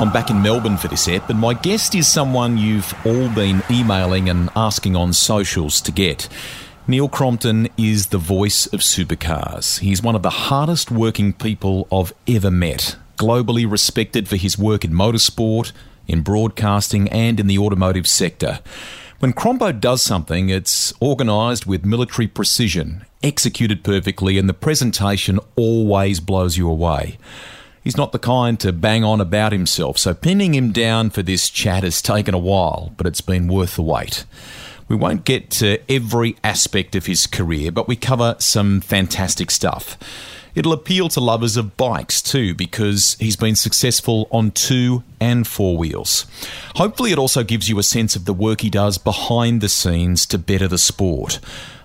I'm back in Melbourne for this ep, and my guest is someone you've all been emailing and asking on socials to get. Neil Crompton is the voice of supercars. He's one of the hardest working people I've ever met, globally respected for his work in motorsport, in broadcasting, and in the automotive sector. When Crompo does something, it's organised with military precision, executed perfectly, and the presentation always blows you away. He's not the kind to bang on about himself, so pinning him down for this chat has taken a while, but it's been worth the wait. We won't get to every aspect of his career, but we cover some fantastic stuff. It'll appeal to lovers of bikes too, because he's been successful on two and four wheels. Hopefully, it also gives you a sense of the work he does behind the scenes to better the sport.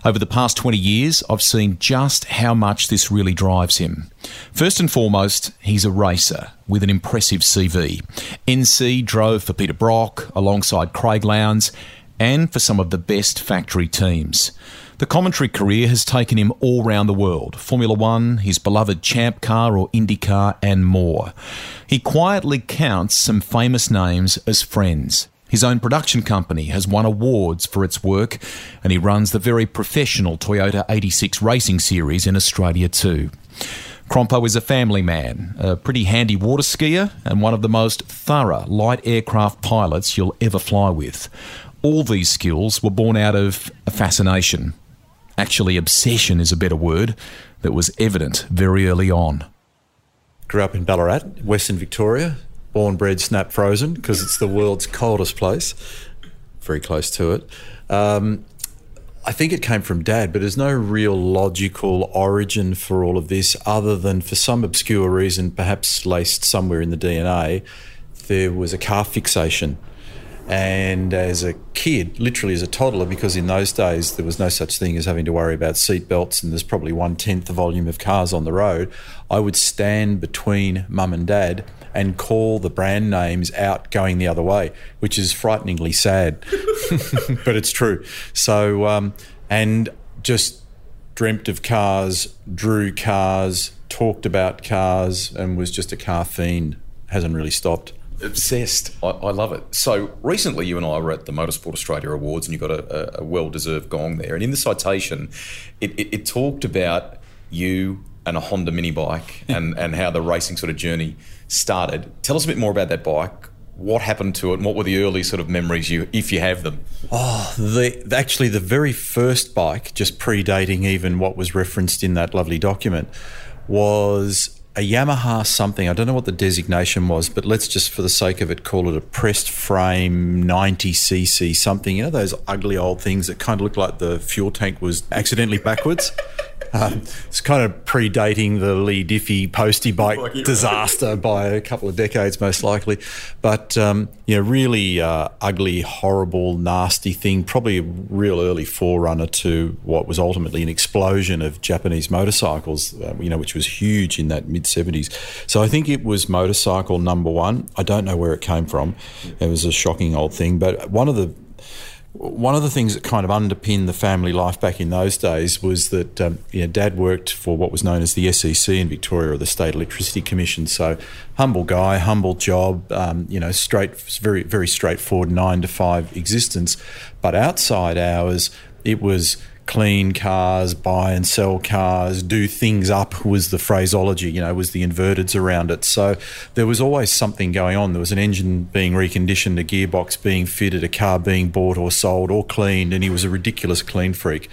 Over the past 20 years, I've seen just how much this really drives him. First and foremost, he's a racer with an impressive CV. NC drove for Peter Brock alongside Craig Lowndes and for some of the best factory teams. The commentary career has taken him all round the world Formula One, his beloved Champ Car or IndyCar, and more. He quietly counts some famous names as friends. His own production company has won awards for its work, and he runs the very professional Toyota 86 Racing Series in Australia too. Crompo is a family man, a pretty handy water skier, and one of the most thorough light aircraft pilots you'll ever fly with. All these skills were born out of a fascination actually obsession is a better word, that was evident very early on. Grew up in Ballarat, Western Victoria, born, bred, snap, frozen, because it's the world's coldest place, very close to it. Um, I think it came from dad, but there's no real logical origin for all of this other than for some obscure reason, perhaps laced somewhere in the DNA, there was a car fixation and as a kid, literally as a toddler, because in those days there was no such thing as having to worry about seat belts and there's probably one tenth the volume of cars on the road, I would stand between mum and dad and call the brand names out going the other way, which is frighteningly sad, but it's true. So, um, and just dreamt of cars, drew cars, talked about cars, and was just a car fiend. Hasn't really stopped obsessed. I, I, love it. So recently, you and I were at the Motorsport Australia Awards, and you got a, a well-deserved gong there. And in the citation, it, it, it talked about you and a Honda mini bike and, and how the racing sort of journey started. Tell us a bit more about that bike. What happened to it, and what were the early sort of memories you, if you have them? Oh, the actually the very first bike, just predating even what was referenced in that lovely document, was a Yamaha something. I don't know what the designation was, but let's just, for the sake of it, call it a pressed frame 90cc something. You know, those ugly old things that kind of look like the fuel tank was accidentally backwards. Um, it's kind of predating the Lee Diffey postie bike disaster by a couple of decades, most likely. But um, you know, really uh, ugly, horrible, nasty thing. Probably a real early forerunner to what was ultimately an explosion of Japanese motorcycles. Uh, you know, which was huge in that mid '70s. So I think it was motorcycle number one. I don't know where it came from. It was a shocking old thing. But one of the one of the things that kind of underpinned the family life back in those days was that um, you know, Dad worked for what was known as the SEC in Victoria, or the State Electricity Commission. So humble guy, humble job, um, you know, straight, very very straightforward nine to five existence. But outside hours, it was clean cars, buy and sell cars, do things up was the phraseology, you know, was the inverteds around it. So there was always something going on. There was an engine being reconditioned, a gearbox being fitted, a car being bought or sold or cleaned, and he was a ridiculous clean freak.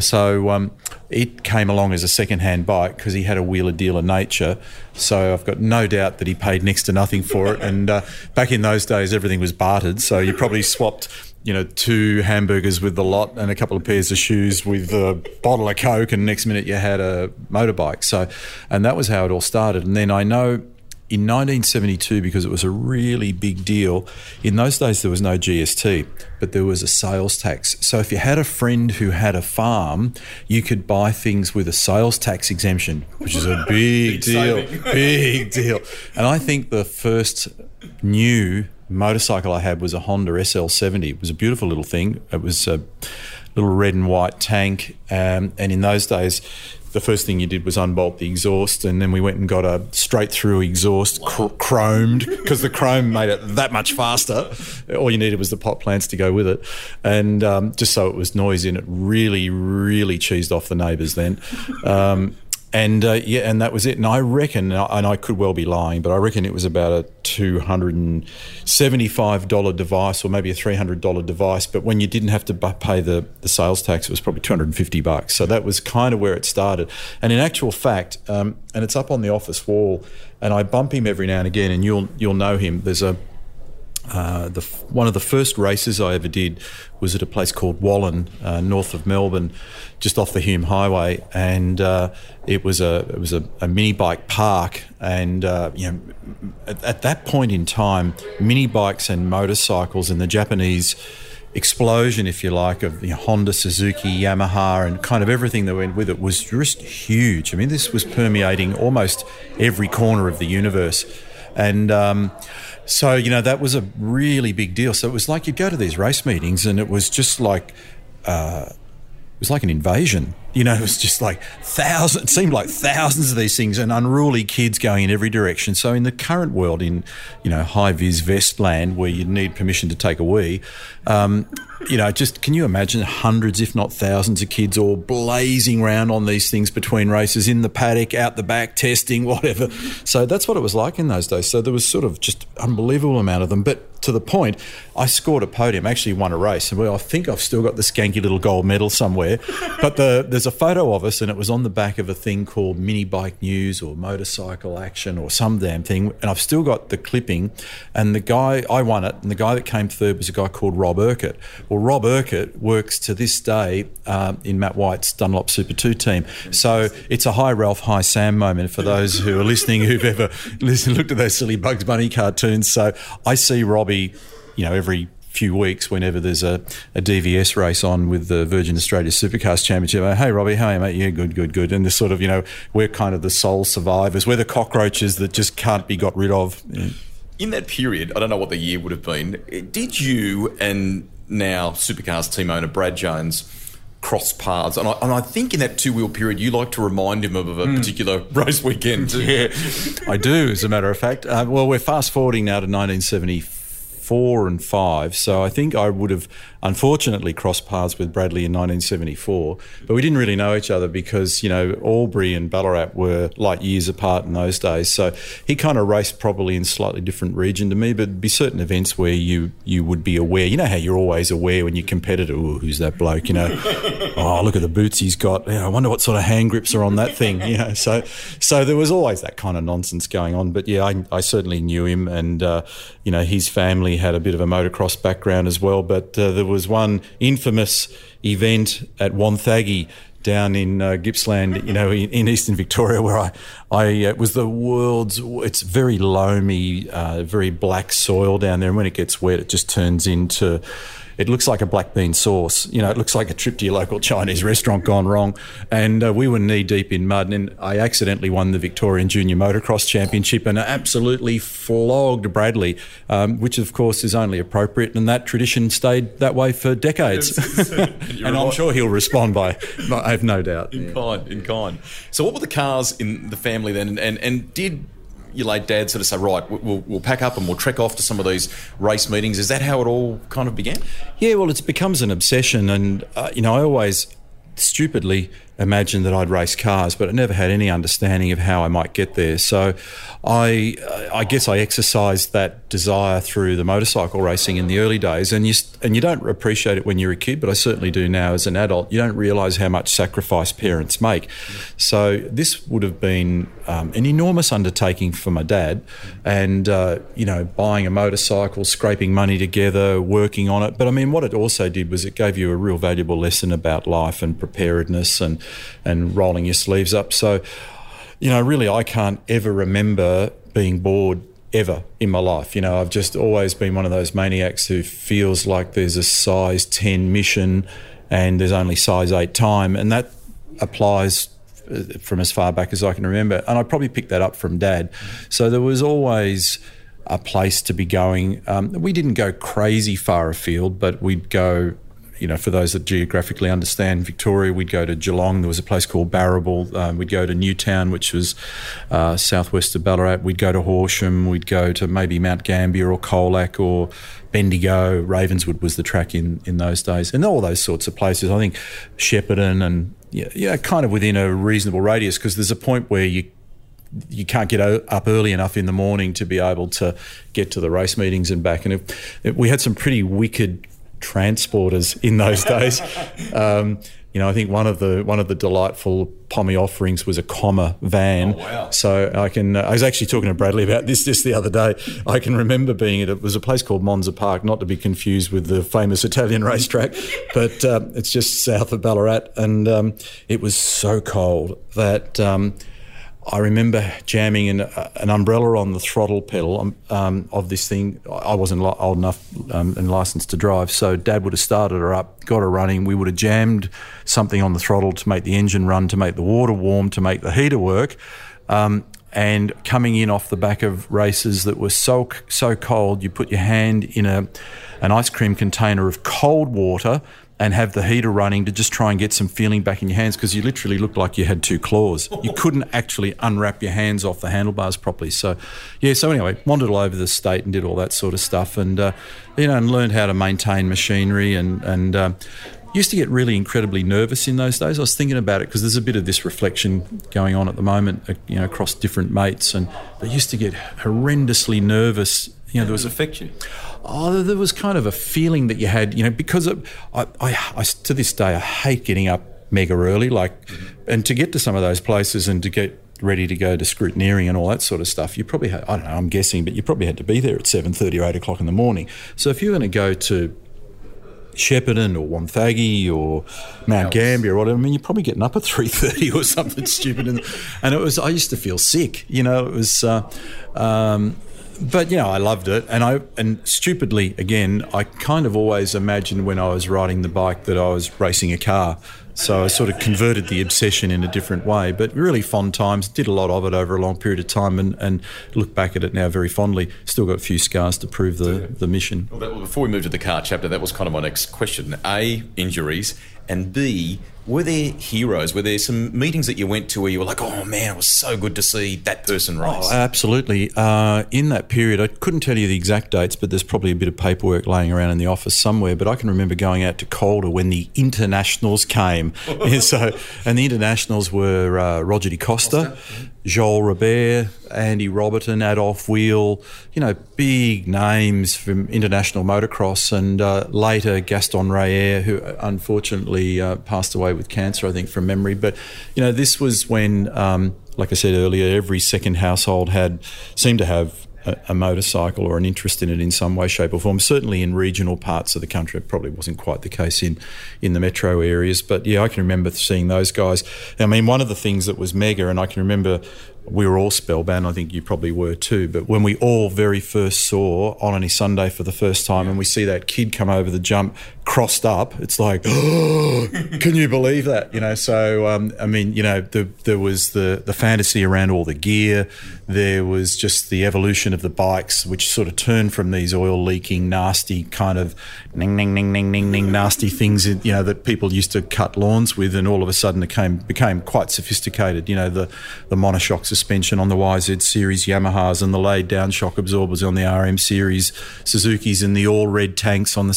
So um, it came along as a second-hand bike because he had a wheeler dealer nature. So I've got no doubt that he paid next to nothing for it. And uh, back in those days, everything was bartered. So you probably swapped you know, two hamburgers with the lot and a couple of pairs of shoes with a bottle of Coke, and next minute you had a motorbike. So, and that was how it all started. And then I know in 1972, because it was a really big deal, in those days there was no GST, but there was a sales tax. So if you had a friend who had a farm, you could buy things with a sales tax exemption, which is a big, big deal. big deal. And I think the first new motorcycle I had was a Honda SL70. It was a beautiful little thing. It was a little red and white tank. Um, and in those days, the first thing you did was unbolt the exhaust, and then we went and got a straight through exhaust cr- chromed because the chrome made it that much faster. All you needed was the pot plants to go with it, and um, just so it was noisy, and it really, really cheesed off the neighbours then. Um, and uh, yeah, and that was it. And I reckon, and I could well be lying, but I reckon it was about a two hundred and seventy-five dollar device, or maybe a three hundred dollar device. But when you didn't have to pay the, the sales tax, it was probably two hundred and fifty bucks. So that was kind of where it started. And in actual fact, um, and it's up on the office wall, and I bump him every now and again, and you'll you'll know him. There's a uh, the, one of the first races I ever did was at a place called Wallan, uh, north of Melbourne, just off the Hume Highway, and uh, it was a it was a, a mini bike park. And uh, you know, at, at, that point in time, mini bikes and motorcycles and the Japanese explosion, if you like, of you know, Honda, Suzuki, Yamaha, and kind of everything that went with it was just huge. I mean, this was permeating almost every corner of the universe, and um, so, you know, that was a really big deal. So it was like you'd go to these race meetings and it was just like, uh, it was like an invasion. You know, it was just like thousands, it seemed like thousands of these things and unruly kids going in every direction. So in the current world, in, you know, high vis vest land where you need permission to take a wee, um, you know, just can you imagine hundreds, if not thousands, of kids all blazing around on these things between races in the paddock, out the back, testing, whatever. So that's what it was like in those days. So there was sort of just unbelievable amount of them. But to the point, I scored a podium, actually won a race, and well, I think I've still got the skanky little gold medal somewhere. But the, there's a photo of us, and it was on the back of a thing called Mini Bike News or Motorcycle Action or some damn thing, and I've still got the clipping. And the guy I won it, and the guy that came third was a guy called Rob Urquhart. Well, Rob Urquhart works to this day um, in Matt White's Dunlop Super Two team, so it's a high Ralph, high Sam moment for those who are listening who've ever listened, looked at those silly Bugs Bunny cartoons. So I see Rob Robbie, you know, every few weeks whenever there's a, a DVS race on with the Virgin Australia Supercars Championship. Hey, Robbie, hey, mate, yeah, good, good, good. And this sort of, you know, we're kind of the sole survivors. We're the cockroaches that just can't be got rid of. In that period, I don't know what the year would have been, did you and now Supercars team owner Brad Jones cross paths. And I, and I, think in that two wheel period, you like to remind him of a mm. particular race weekend. yeah, I do, as a matter of fact. Uh, well, we're fast forwarding now to 1974 four and five. So I think I would have unfortunately crossed paths with Bradley in 1974, but we didn't really know each other because, you know, Albury and Ballarat were light years apart in those days. So he kind of raced probably in slightly different region to me, but there'd be certain events where you, you would be aware. You know how you're always aware when you're competitor, oh, who's that bloke, you know? oh, look at the boots he's got. Know, I wonder what sort of hand grips are on that thing, you know? So, so there was always that kind of nonsense going on. But yeah, I, I certainly knew him and, uh, you know, his family had a bit of a motocross background as well. But uh, there was one infamous event at Wonthaggi down in uh, Gippsland, you know, in, in, eastern Victoria, where I, I uh, was the world's. It's very loamy, uh, very black soil down there, and when it gets wet, it just turns into it looks like a black bean sauce. You know, it looks like a trip to your local Chinese restaurant gone wrong. And uh, we were knee deep in mud. And I accidentally won the Victorian Junior Motocross Championship and absolutely flogged Bradley, um, which of course is only appropriate. And that tradition stayed that way for decades. and I'm sure he'll respond by, I have no doubt. In yeah. kind, in kind. So, what were the cars in the family then? And, and, and did your late dad sort of say, right, we'll, we'll pack up and we'll trek off to some of these race meetings? Is that how it all kind of began? Yeah, well, it becomes an obsession. And, uh, you know, I always stupidly imagined that I'd race cars, but I never had any understanding of how I might get there. So I, I guess I exercised that desire through the motorcycle racing in the early days, and you and you don't appreciate it when you're a kid, but I certainly do now as an adult. You don't realise how much sacrifice parents make. So this would have been um, an enormous undertaking for my dad, and uh, you know, buying a motorcycle, scraping money together, working on it. But I mean, what it also did was it gave you a real valuable lesson about life and preparedness and and rolling your sleeves up. So, you know, really, I can't ever remember being bored ever in my life. You know, I've just always been one of those maniacs who feels like there's a size 10 mission and there's only size 8 time. And that applies uh, from as far back as I can remember. And I probably picked that up from dad. So there was always a place to be going. Um, we didn't go crazy far afield, but we'd go you know, for those that geographically understand Victoria, we'd go to Geelong. There was a place called Barrabool. Um, we'd go to Newtown, which was uh, southwest of Ballarat. We'd go to Horsham. We'd go to maybe Mount Gambier or Colac or Bendigo. Ravenswood was the track in, in those days. And all those sorts of places. I think Shepparton and, yeah, yeah kind of within a reasonable radius because there's a point where you you can't get up early enough in the morning to be able to get to the race meetings and back. And we had some pretty wicked transporters in those days. Um, you know, I think one of the one of the delightful Pommy offerings was a Commer van. Oh, wow. So I can. Uh, I was actually talking to Bradley about this just the other day. I can remember being at it was a place called Monza Park, not to be confused with the famous Italian racetrack, but uh, it's just south of Ballarat, and um, it was so cold that. Um, I remember jamming an, uh, an, umbrella on the throttle pedal um, um, of this thing. I wasn't old enough um, and licensed to drive, so Dad would have started her up, got her running. We would have jammed something on the throttle to make the engine run, to make the water warm, to make the heater work. Um, and coming in off the back of races that were so so cold, you put your hand in a an ice cream container of cold water and have the heater running to just try and get some feeling back in your hands because you literally looked like you had two claws. You couldn't actually unwrap your hands off the handlebars properly. So, yeah, so anyway, wandered all over the state and did all that sort of stuff and, uh, you know, and learned how to maintain machinery and, and, uh, used to get really incredibly nervous in those days. I was thinking about it because there's a bit of this reflection going on at the moment, uh, you know, across different mates, and I used to get horrendously nervous. You know, there was affect you. Oh, there was kind of a feeling that you had, you know, because of, I, I, I, to this day, I hate getting up mega early, like, mm-hmm. and to get to some of those places and to get ready to go to scrutineering and all that sort of stuff, you probably had, I don't know, I'm guessing, but you probably had to be there at 7.30 or 8 o'clock in the morning. So if you're going to go to Shepparton or Wonthaggi or Mount Gambier or whatever. I mean, you're probably getting up at three thirty or something stupid, and, and it was. I used to feel sick. You know, it was. Uh, um, but you know, I loved it, and I and stupidly again, I kind of always imagined when I was riding the bike that I was racing a car. So I sort of converted the obsession in a different way, but really fond times. Did a lot of it over a long period of time, and, and look back at it now very fondly. Still got a few scars to prove the, the mission. Well, that, well, before we move to the car chapter, that was kind of my next question. A injuries, and B were there heroes? Were there some meetings that you went to where you were like, oh man, it was so good to see that person race? Oh, absolutely. Uh, in that period, I couldn't tell you the exact dates, but there's probably a bit of paperwork laying around in the office somewhere. But I can remember going out to Calder when the internationals came. so, and the internationals were uh, Roger De Coster, Costa. Joel Robert, Andy Roberton, Adolf Weil, you know, big names from international motocross, and uh, later Gaston Rahier, who unfortunately uh, passed away with cancer, I think, from memory. But, you know, this was when, um, like I said earlier, every second household had seemed to have a, motorcycle or an interest in it in some way, shape, or form. Certainly in regional parts of the country, it probably wasn't quite the case in in the metro areas. But yeah, I can remember seeing those guys. I mean, one of the things that was mega, and I can remember we were all spellbound. I think you probably were too. But when we all very first saw on any Sunday for the first time, and we see that kid come over the jump crossed up, it's like, oh, can you believe that? You know. So um, I mean, you know, the, there was the the fantasy around all the gear. There was just the evolution of the bikes, which sort of turned from these oil leaking, nasty kind of ning ning ning ning ning ning nasty things, you know, that people used to cut lawns with, and all of a sudden it became became quite sophisticated. You know, the the monoshocks suspension on the YZ series Yamahas and the laid down shock absorbers on the RM series Suzuki's and the all red tanks on the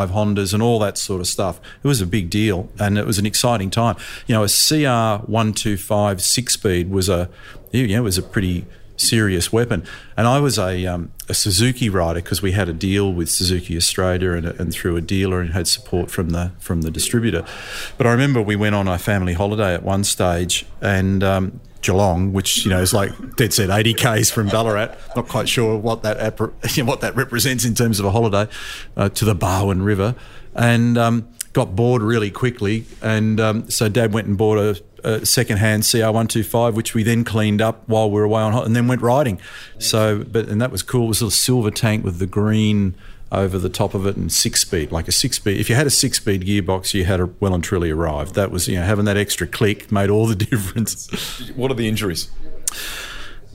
CR125 Hondas and all that sort of stuff. It was a big deal and it was an exciting time. You know, a CR125 six speed was a you know, was a pretty serious weapon. And I was a, um, a Suzuki rider because we had a deal with Suzuki Australia and, and, through a dealer and had support from the from the distributor. But I remember we went on a family holiday at one stage and. Um, Geelong, which you know is like dead set 80 k's from Ballarat. Not quite sure what that what that represents in terms of a holiday uh, to the Barwon River, and um, got bored really quickly, and um, so Dad went and bought a, a second-hand CR125, which we then cleaned up while we were away on hot, and then went riding. So, but and that was cool. It was a silver tank with the green over the top of it and six speed, like a six speed. If you had a six speed gearbox, you had a, well and truly arrived. That was, you know, having that extra click made all the difference. What are the injuries?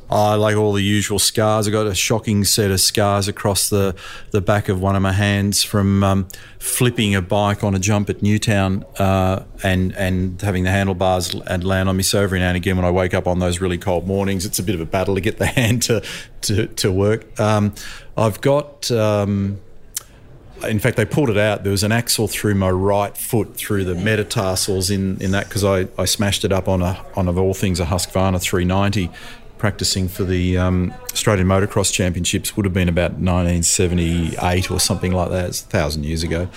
I like all the usual scars. I got a shocking set of scars across the, the back of one of my hands from um, flipping a bike on a jump at Newtown uh, and and having the handlebars and land on me. So every now and again, when I wake up on those really cold mornings, it's a bit of a battle to get the hand to to, to work. Um, I've got. Um, in fact, they pulled it out. There was an axle through my right foot through the metatarsals in, in that because I, I smashed it up on a on of all things a Husqvarna 390 practicing for the um, Australian Motocross Championships would have been about 1978 or something like that. It's a thousand years ago.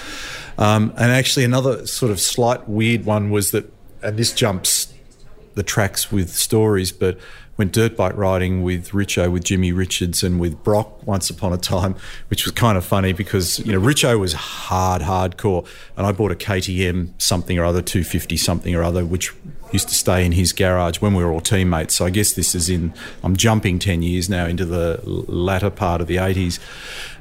Um, and actually, another sort of slight weird one was that, and this jumps the tracks with stories, but went dirt bike riding with Richo, with Jimmy Richards, and with Brock once upon a time, which was kind of funny because you know Richo was hard, hardcore, and I bought a KTM something or other, 250 something or other, which used to stay in his garage when we were all teammates. So I guess this is in I'm jumping 10 years now into the latter part of the 80s.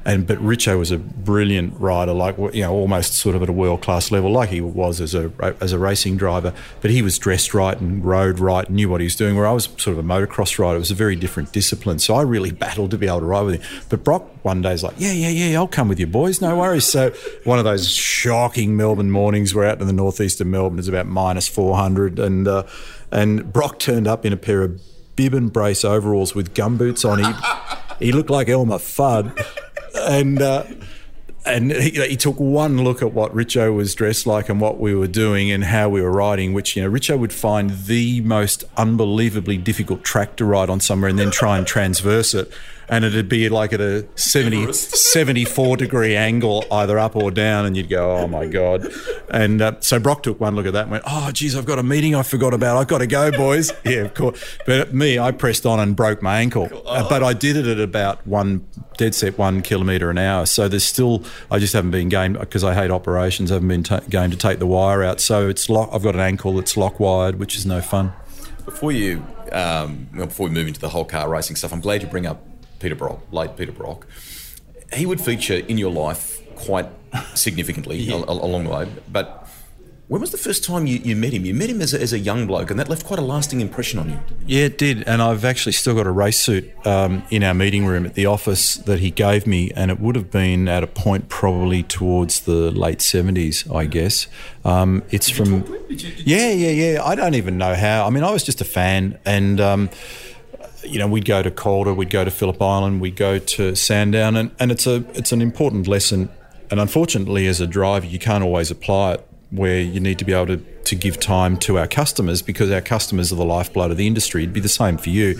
And but Richo was a brilliant rider, like you know, almost sort of at a world class level, like he was as a as a racing driver. But he was dressed right and rode right, and knew what he was doing. Where I was sort of a motocross rider, it was a very different discipline. So I really battled to be able to ride with him. But Brock one day is like, yeah, yeah, yeah, I'll come with you boys, no worries. So one of those shocking Melbourne mornings, we're out in the northeast of Melbourne, it's about minus 400, and uh, and Brock turned up in a pair of bib and brace overalls with gumboots on. He he looked like Elmer Fudd and uh, and he, he, took one look at what Richo was dressed like and what we were doing and how we were riding, which you know Richo would find the most unbelievably difficult track to ride on somewhere and then try and transverse it and it'd be like at a 70, 74 degree angle, either up or down, and you'd go, oh my God. And uh, so Brock took one look at that and went, oh, geez, I've got a meeting I forgot about. I've got to go, boys. yeah, of course. But me, I pressed on and broke my ankle. Uh, but I did it at about one, dead set one kilometre an hour. So there's still, I just haven't been game because I hate operations, I haven't been t- game to take the wire out. So it's lock, I've got an ankle that's lock wired, which is no fun. Before you, um, before we move into the whole car racing stuff, I'm glad you bring up Peter Brock, late Peter Brock, he would feature in your life quite significantly yeah. along the way. But when was the first time you, you met him? You met him as a, as a young bloke, and that left quite a lasting impression on you. Yeah, it did. And I've actually still got a race suit um, in our meeting room at the office that he gave me, and it would have been at a point probably towards the late 70s, I guess. Um, it's did from. You did you, did yeah, yeah, yeah. I don't even know how. I mean, I was just a fan, and. Um, you know, we'd go to Calder, we'd go to Phillip Island, we'd go to Sandown, and, and it's a it's an important lesson. And unfortunately, as a driver, you can't always apply it where you need to be able to, to give time to our customers because our customers are the lifeblood of the industry. It'd be the same for you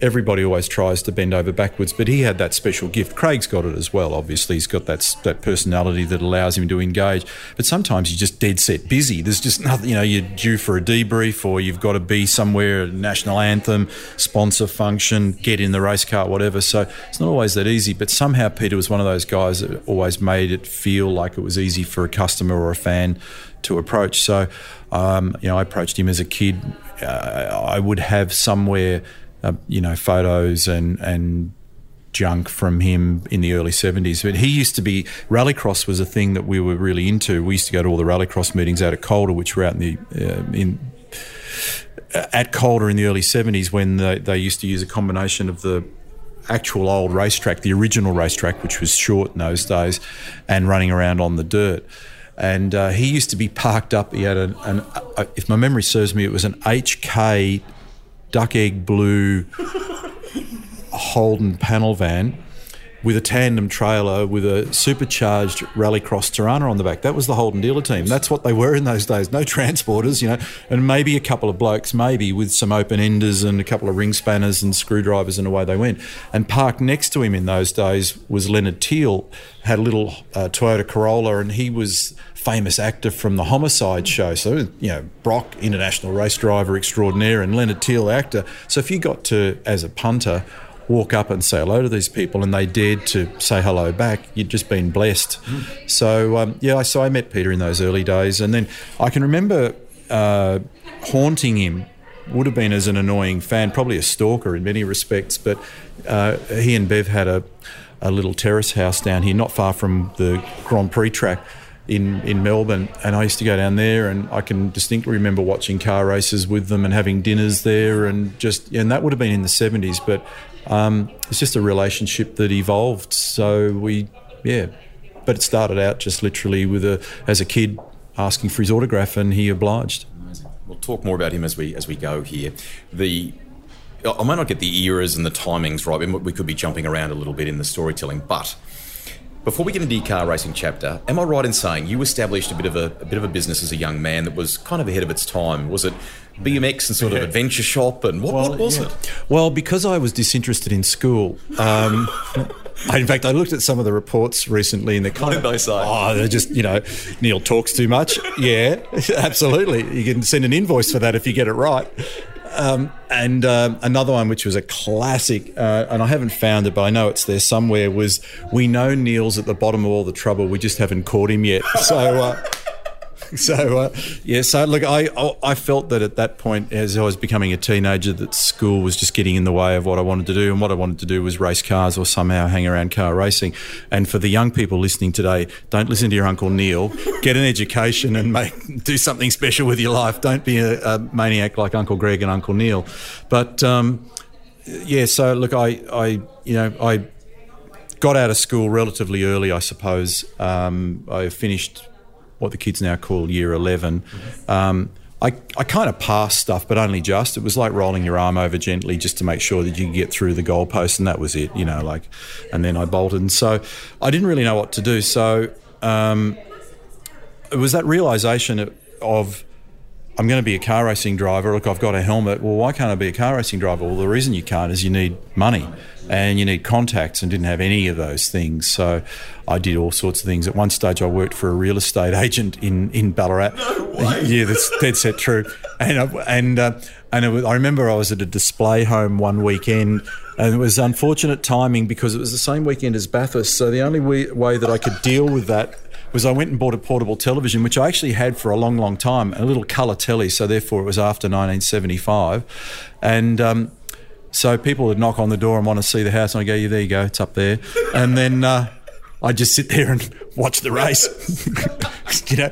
everybody always tries to bend over backwards, but he had that special gift. Craig's got it as well. Obviously, he's got that that personality that allows him to engage. But sometimes you're just dead set busy. There's just nothing. You know, you're due for a debrief, or you've got to be somewhere, national anthem, sponsor function, get in the race car, whatever. So it's not always that easy. But somehow Peter was one of those guys that always made it feel like it was easy for a customer or a fan to approach. So, um, you know, I approached him as a kid. Uh, I would have somewhere uh, you know, photos and and junk from him in the early 70s. But he used to be, rallycross was a thing that we were really into. We used to go to all the rallycross meetings out at Calder, which were out in the, uh, in, at Calder in the early 70s when they, they used to use a combination of the actual old racetrack, the original racetrack, which was short in those days, and running around on the dirt. And uh, he used to be parked up. He had an, an if my memory serves me, it was an HK duck egg blue Holden panel van with a tandem trailer with a supercharged rallycross Torana on the back. That was the Holden dealer team. That's what they were in those days. No transporters, you know, and maybe a couple of blokes, maybe with some open enders and a couple of ring spanners and screwdrivers, and away they went. And parked next to him in those days was Leonard Teale, had a little uh, Toyota Corolla, and he was famous actor from the Homicide show. So, you know, Brock, international race driver extraordinaire, and Leonard Teale, actor. So, if you got to, as a punter, walk up and say hello to these people, and they dared to say hello back, you'd just been blessed. Mm. So um, yeah, so I met Peter in those early days, and then I can remember uh, haunting him. Would have been as an annoying fan, probably a stalker in many respects, but uh, he and Bev had a, a little terrace house down here, not far from the Grand Prix track in, in Melbourne, and I used to go down there, and I can distinctly remember watching car races with them and having dinners there, and just and that would have been in the seventies, but um, it's just a relationship that evolved. So we, yeah, but it started out just literally with a as a kid asking for his autograph, and he obliged. Amazing. We'll talk more about him as we as we go here. The I might not get the eras and the timings right. We could be jumping around a little bit in the storytelling, but before we get into car racing chapter, am I right in saying you established a bit of a, a, bit of a business as a young man that was kind of ahead of its time? Was it BMX and sort of adventure shop and what, well, what was yeah. it? Well, because I was disinterested in school. Um, in fact, I looked at some of the reports recently, and they're kind of they say? Oh, they're just you know, Neil talks too much. Yeah, absolutely. You can send an invoice for that if you get it right. Um, and uh, another one, which was a classic, uh, and I haven't found it, but I know it's there somewhere, was We know Neil's at the bottom of all the trouble. We just haven't caught him yet. So. Uh, so uh, yeah, so look, I I felt that at that point, as I was becoming a teenager, that school was just getting in the way of what I wanted to do, and what I wanted to do was race cars or somehow hang around car racing. And for the young people listening today, don't listen to your uncle Neil. Get an education and make do something special with your life. Don't be a, a maniac like Uncle Greg and Uncle Neil. But um, yeah, so look, I I you know I got out of school relatively early, I suppose. Um, I finished what the kids now call year 11. Um, I, I kind of passed stuff, but only just. It was like rolling your arm over gently just to make sure that you could get through the goalpost, and that was it, you know, like, and then I bolted. And so I didn't really know what to do. So um, it was that realization of, I'm going to be a car racing driver. Look, I've got a helmet. Well, why can't I be a car racing driver? Well, the reason you can't is you need money and you need contacts and didn't have any of those things. So I did all sorts of things. At one stage, I worked for a real estate agent in, in Ballarat. No yeah, that's dead set true. And, I, and, uh, and was, I remember I was at a display home one weekend and it was unfortunate timing because it was the same weekend as Bathurst. So the only way, way that I could deal with that was I went and bought a portable television, which I actually had for a long, long time, a little colour telly. So therefore, it was after 1975, and. Um, so people would knock on the door and want to see the house, and I go, "Yeah, there you go, it's up there." And then uh, I just sit there and watch the race, you know,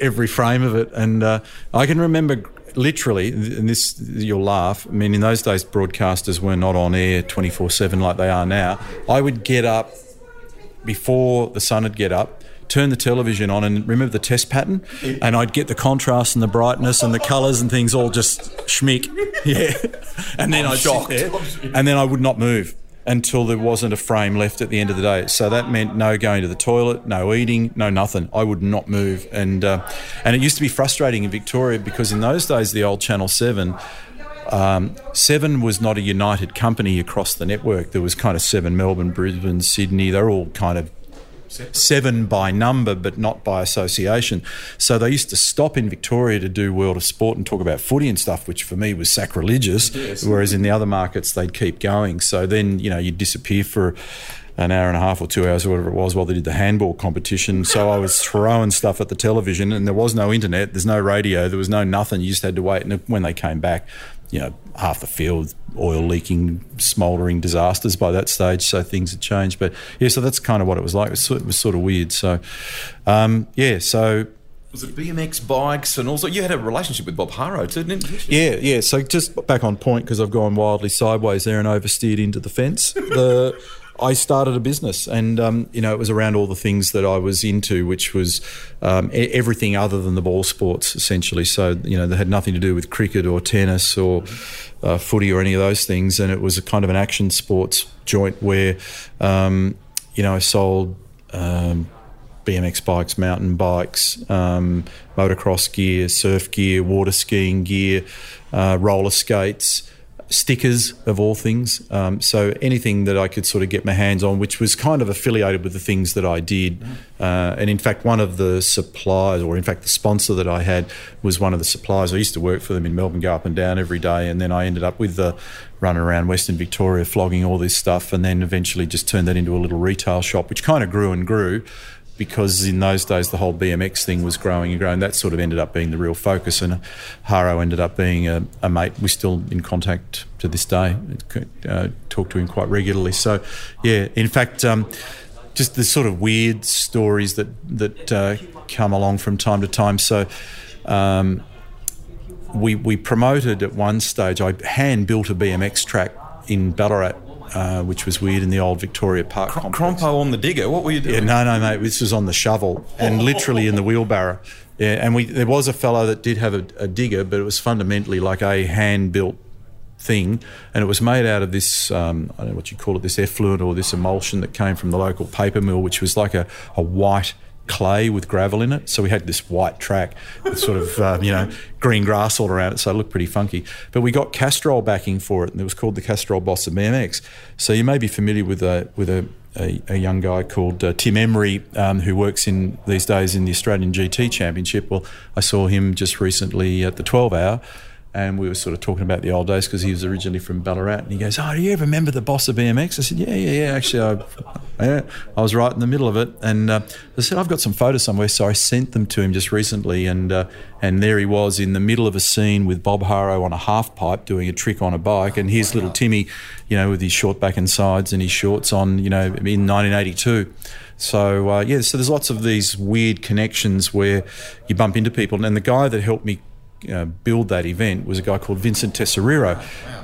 every frame of it. And uh, I can remember literally, and this you'll laugh. I mean, in those days, broadcasters were not on air twenty four seven like they are now. I would get up before the sun would get up turn the television on and remember the test pattern, and I'd get the contrast and the brightness and the colours and things all just schmick, yeah. And then I'm I'd shocked. sit there, and then I would not move until there wasn't a frame left at the end of the day. So that meant no going to the toilet, no eating, no nothing. I would not move, and uh, and it used to be frustrating in Victoria because in those days the old Channel Seven. Um, seven was not a united company across the network. There was kind of Seven Melbourne, Brisbane, Sydney. They're all kind of seven by number, but not by association. So they used to stop in Victoria to do World of Sport and talk about footy and stuff, which for me was sacrilegious. Yes. Whereas in the other markets, they'd keep going. So then, you know, you'd disappear for an hour and a half or two hours or whatever it was while they did the handball competition. So I was throwing stuff at the television and there was no internet, there's no radio, there was no nothing. You just had to wait. And when they came back, you know, half the field oil leaking, smouldering disasters by that stage. So things had changed. But yeah, so that's kind of what it was like. It was, it was sort of weird. So um, yeah, so was it BMX bikes and also you had a relationship with Bob Haro too, didn't you? Yeah, yeah. So just back on point because I've gone wildly sideways there and oversteered into the fence. The I started a business, and um, you know it was around all the things that I was into, which was um, everything other than the ball sports, essentially. So you know they had nothing to do with cricket or tennis or uh, footy or any of those things, and it was a kind of an action sports joint where um, you know I sold. Um, BMX bikes, mountain bikes, um, motocross gear, surf gear, water skiing gear, uh, roller skates, stickers of all things. Um, so anything that I could sort of get my hands on, which was kind of affiliated with the things that I did. Uh, and in fact, one of the suppliers, or in fact, the sponsor that I had, was one of the suppliers. I used to work for them in Melbourne, go up and down every day, and then I ended up with the running around Western Victoria flogging all this stuff, and then eventually just turned that into a little retail shop, which kind of grew and grew because in those days the whole BMX thing was growing and growing. That sort of ended up being the real focus, and Haro ended up being a, a mate. We're still in contact to this day. Uh, talk to him quite regularly. So, yeah, in fact. Um, just the sort of weird stories that that uh, come along from time to time. So, um, we we promoted at one stage. I hand built a BMX track in Ballarat uh, which was weird in the old Victoria Park Cr- Crompo on the digger. What were you doing? Yeah, no, no, mate. This was on the shovel and literally in the wheelbarrow. Yeah, and we there was a fellow that did have a, a digger, but it was fundamentally like a hand built thing, and it was made out of this um, I don't know what you call it, this effluent or this emulsion that came from the local paper mill, which was like a, a white clay with gravel in it. So we had this white track with sort of, um, you know, green grass all around it. So it looked pretty funky. But we got Castrol backing for it, and it was called the Castrol Boss of BMX. So you may be familiar with a, with a, a, a young guy called uh, Tim Emery, um, who works in these days in the Australian GT Championship. Well, I saw him just recently at the 12 hour and we were sort of talking about the old days because he was originally from Ballarat. And he goes, "Oh, do you ever remember the boss of BMX?" I said, "Yeah, yeah, yeah. Actually, I, yeah, I was right in the middle of it." And uh, I said, "I've got some photos somewhere," so I sent them to him just recently, and uh, and there he was in the middle of a scene with Bob Haro on a half pipe doing a trick on a bike, and here's little Timmy, you know, with his short back and sides and his shorts on, you know, in 1982. So uh, yeah, so there's lots of these weird connections where you bump into people, and the guy that helped me uh, build that event was a guy called Vincent Tesoriero,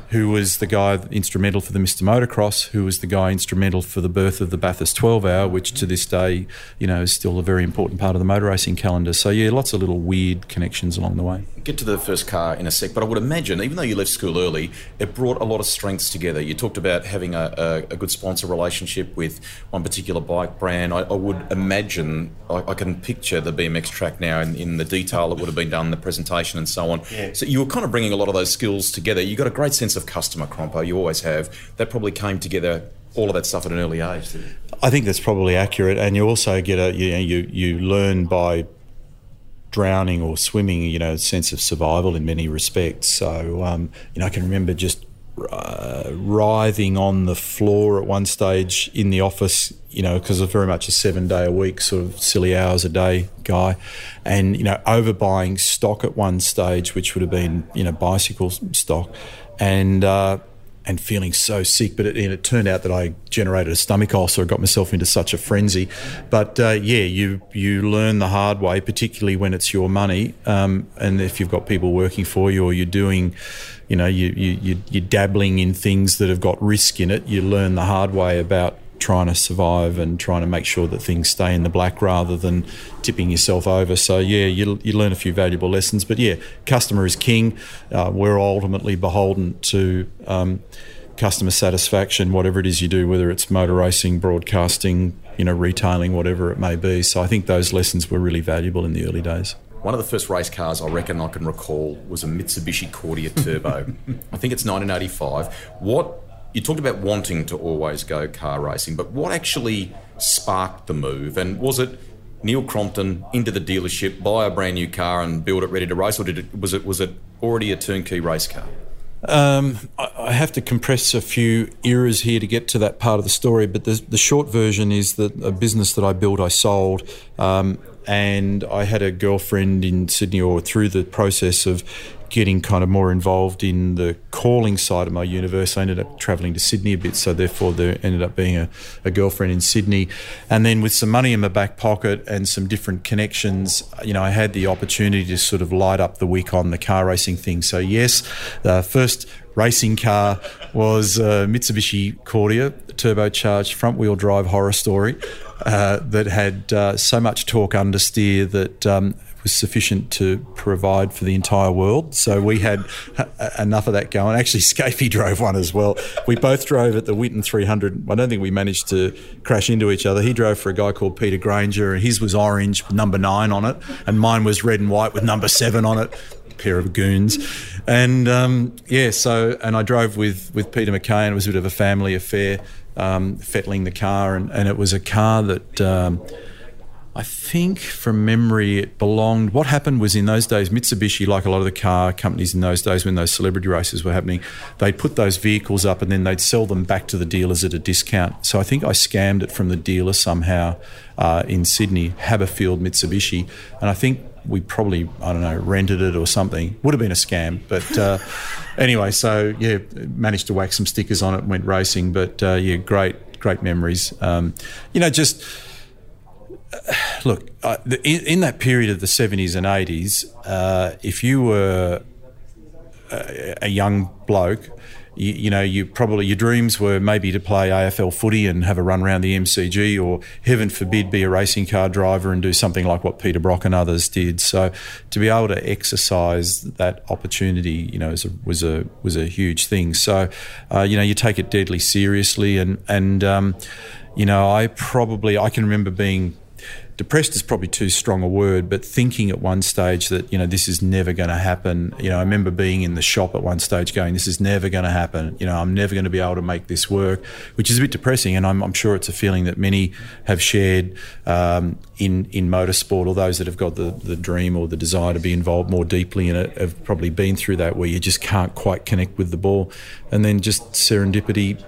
who was the guy instrumental for the Mr. Motocross, who was the guy instrumental for the birth of the Bathurst 12 Hour, which to this day, you know, is still a very important part of the motor racing calendar. So yeah, lots of little weird connections along the way. Get to the first car in a sec, but I would imagine, even though you left school early, it brought a lot of strengths together. You talked about having a, a, a good sponsor relationship with one particular bike brand. I, I would imagine, I, I, can picture the BMX track now in, in, the detail that would have been done, the presentation and so on. Yeah. So you were kind of bringing a lot of those skills together. You got a great sense of customer, Crompo. You always have. That probably came together all of that stuff at an early age. I think that's probably accurate, and you also get a you know, you you learn by drowning or swimming. You know, sense of survival in many respects. So um, you know, I can remember just uh, writhing on the floor at one stage in the office, you know, because it's very much a seven day a week, sort of silly hours a day guy, and you know, overbuying stock at one stage, which would have been you know bicycle stock, and uh, and feeling so sick. But it, it, turned out that I generated a stomach ulcer. I got myself into such a frenzy. But uh, yeah, you you learn the hard way, particularly when it's your money, um, and if you've got people working for you, or you're doing, you know, you you you're dabbling in things that have got risk in it. You learn the hard way about trying to survive and trying to make sure that things stay in the black rather than tipping yourself over. So yeah, you, you learn a few valuable lessons. But yeah, customer is king. Uh, we're ultimately beholden to. Um, customer satisfaction, whatever it is you do, whether it's motor racing, broadcasting, you know, retailing, whatever it may be. So I think those lessons were really valuable in the early days. One of the first race cars I reckon I can recall was a Mitsubishi Cordia Turbo. I think it's 1985. What you talked about wanting to always go car racing, but what actually sparked the move? And was it Neil Crompton into the dealership, buy a brand new car, and build it ready to race, or did it was it was it already a turnkey race car? Um, I have to compress a few eras here to get to that part of the story, but the, the short version is that a business that I built, I sold. Um, and I had a girlfriend in Sydney, or through the process of getting kind of more involved in the calling side of my universe. I ended up travelling to Sydney a bit, so therefore there ended up being a, a, girlfriend in Sydney. And then with some money in my back pocket and some different connections, you know, I had the opportunity to sort of light up the week on the car racing thing. So yes, the first racing car was a Mitsubishi Cordia, turbocharged front wheel drive horror story. Uh, that had uh, so much torque understeer that um, was sufficient to provide for the entire world. So we had enough of that going. Actually, Scafey drove one as well. We both drove at the Whitten 300. I don't think we managed to crash into each other. He drove for a guy called Peter Granger, and his was orange with number nine on it, and mine was red and white with number seven on it. pair of goons, and um, yeah. So and I drove with with Peter McKay, and it was a bit of a family affair, um, fettling the car, and, and it was a car that. Um, I think from memory it belonged. What happened was in those days, Mitsubishi, like a lot of the car companies in those days when those celebrity races were happening, they'd put those vehicles up and then they'd sell them back to the dealers at a discount. So I think I scammed it from the dealer somehow uh, in Sydney, Haberfield Mitsubishi, and I think we probably I don't know rented it or something. Would have been a scam, but uh, anyway. So yeah, managed to whack some stickers on it, went racing. But uh, yeah, great great memories. Um, you know, just look, in, in, that period of the 70s and 80s, uh, if you were a, a young bloke, you, you, know, you probably your dreams were maybe to play AFL footy and have a run around the MCG, or heaven forbid, be a racing car driver and do something like what Peter Brock and others did. So, to be able to exercise that opportunity, you know, was a was a, was a huge thing. So, uh, you know, you take it deadly seriously, and and um, you know, I probably I can remember being depressed is probably too strong a word, but thinking at one stage that, you know, this is never going to happen. You know, I remember being in the shop at one stage going, this is never going to happen. You know, I'm never going to be able to make this work, which is a bit depressing. And I'm, I'm sure it's a feeling that many have shared um, in, in motorsport, or those that have got the, the dream or the desire to be involved more deeply in it have probably been through that where you just can't quite connect with the ball. And then just serendipity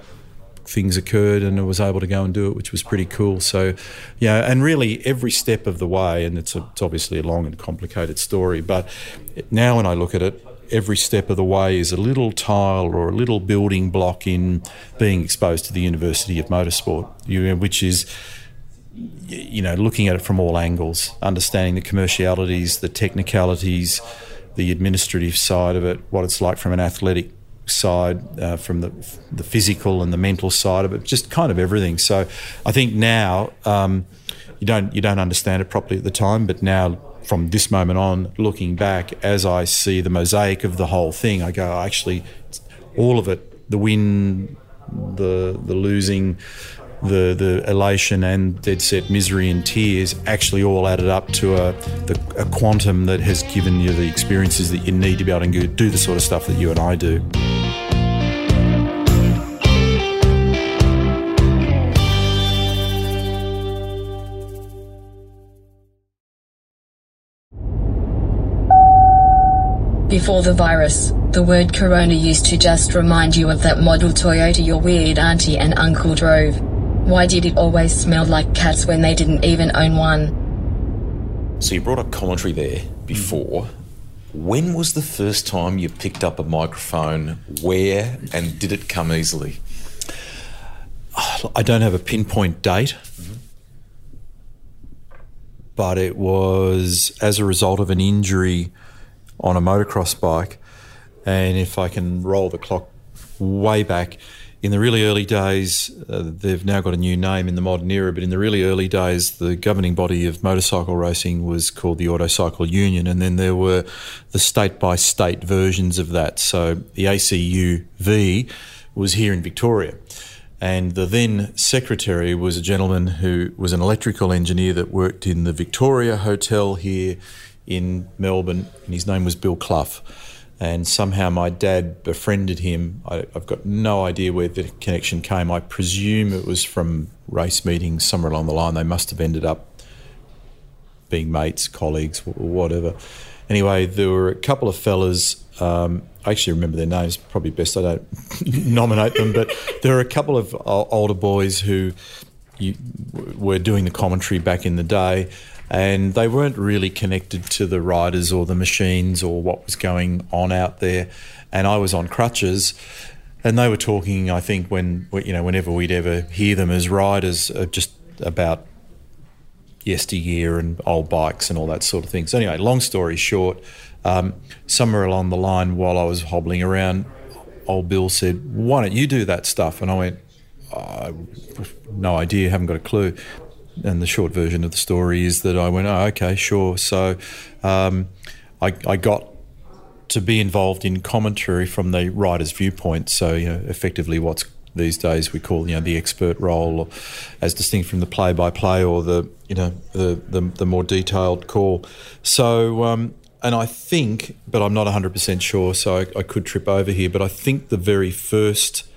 things occurred and I was able to go and do it, which was pretty cool. So, yeah, and really every step of the way, and it's, a, it's obviously a long and complicated story, but now when I look at it, every step of the way is a little tile or a little building block in being exposed to the University of Motorsport, which is you know looking at it from all angles, understanding the commercialities, the technicalities, the administrative side of it, what it's like from an athletic side, uh, from the the physical and the mental side of it, just kind of everything. So I think now um, you don't you don't understand it properly at the time, but now from this moment on, looking back, as I see the mosaic of the whole thing, I go actually all of it, the win, the the losing, the the elation and dead set misery and tears actually all added up to a, the, a quantum that has given you the experiences that you need to be able to do the sort of stuff that you and I do. Before the virus, the word corona used to just remind you of that model Toyota your weird auntie and uncle drove. Why did it always smell like cats when they didn't even own one? So you brought up commentary there before. When was the first time you picked up a microphone? Where and did it come easily? I don't have a pinpoint date, mm-hmm. but it was as a result of an injury on a motocross bike. And if I can roll the clock way back, in the really early days, uh, they've now got a new name in the modern era, but in the really early days, the governing body of motorcycle racing was called the Autocycle Union, and then there were the state by state versions of that. So the ACUV was here in Victoria. And the then secretary was a gentleman who was an electrical engineer that worked in the Victoria Hotel here in Melbourne, and his name was Bill Clough and somehow my dad befriended him. I, have got no idea where the connection came. I presume it was from race meetings somewhere along the line. They must have ended up being mates, colleagues, whatever. Anyway, there were a couple of fellas. Um, I actually remember their names. Probably best I don't nominate them, but there were a couple of older boys who you, were doing the commentary back in the day and they weren't really connected to the riders or the machines or what was going on out there. And I was on crutches, and they were talking. I think when you know, whenever we'd ever hear them as riders, uh, just about yesteryear and old bikes and all that sort of thing. So anyway, long story short, um, somewhere along the line while I was hobbling around, old Bill said, "Why don't you do that stuff?" And I went, "No idea, haven't got a clue." And the short version of the story is that I went, oh, okay, sure. So um, I, I, got to be involved in commentary from the writer's viewpoint. So, you know, effectively what's these days we call, you know, the expert role, as distinct from the play-by-play or the, you know, the, the, the more detailed call. So, um, and I think, but I'm not 100% sure, so I, I could trip over here, but I think the very first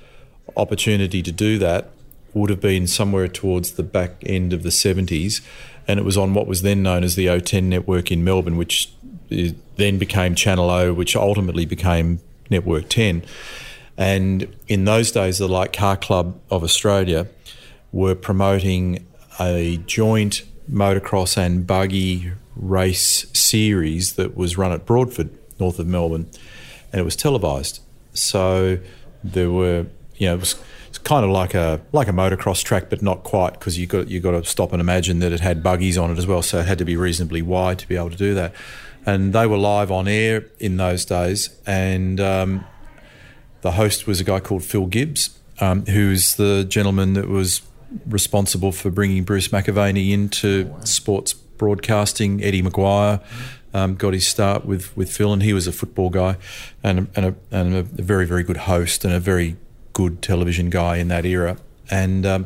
opportunity to do that would have been somewhere towards the back end of the 70s, and it was on what was then known as the O10 network in Melbourne, which then became Channel O, which ultimately became Network 10. And in those days, the Light Car Club of Australia were promoting a joint motocross and buggy race series that was run at Broadford, north of Melbourne, and it was televised. So there were, you know, it was, kind of like a like a motocross track, but not quite because you got you got to stop and imagine that it had buggies on it as well. So it had to be reasonably wide to be able to do that. And they were live on air in those days, and um, the host was a guy called Phil Gibbs, um, who's the gentleman that was responsible for bringing Bruce McAvaney into oh, wow. sports broadcasting. Eddie McGuire um, got his start with, with Phil, and he was a football guy and, and, a, and a very, very good host and a very good television guy in that era. And um,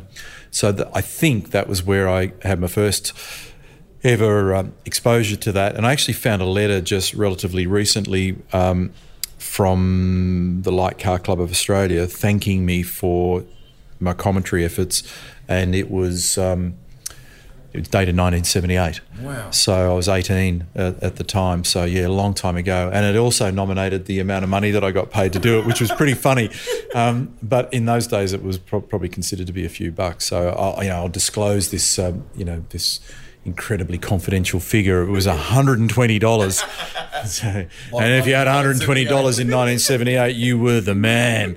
so I think that was where I had my first ever um, exposure to that. And I actually found a letter just relatively recently um, from the Light Car Club of Australia thanking me for my commentary efforts. And it was um, it was dated 1978. Wow. So I was 18 at, at, the time. So yeah, a long time ago. And it also nominated the amount of money that I got paid to do it, which was pretty funny. Um, but in those days, it was pro- probably considered to be a few bucks. So I'll, you know, I'll disclose this, um, you know, this incredibly confidential figure. It was $120. so, and if you had $120 in 1978, you were the man.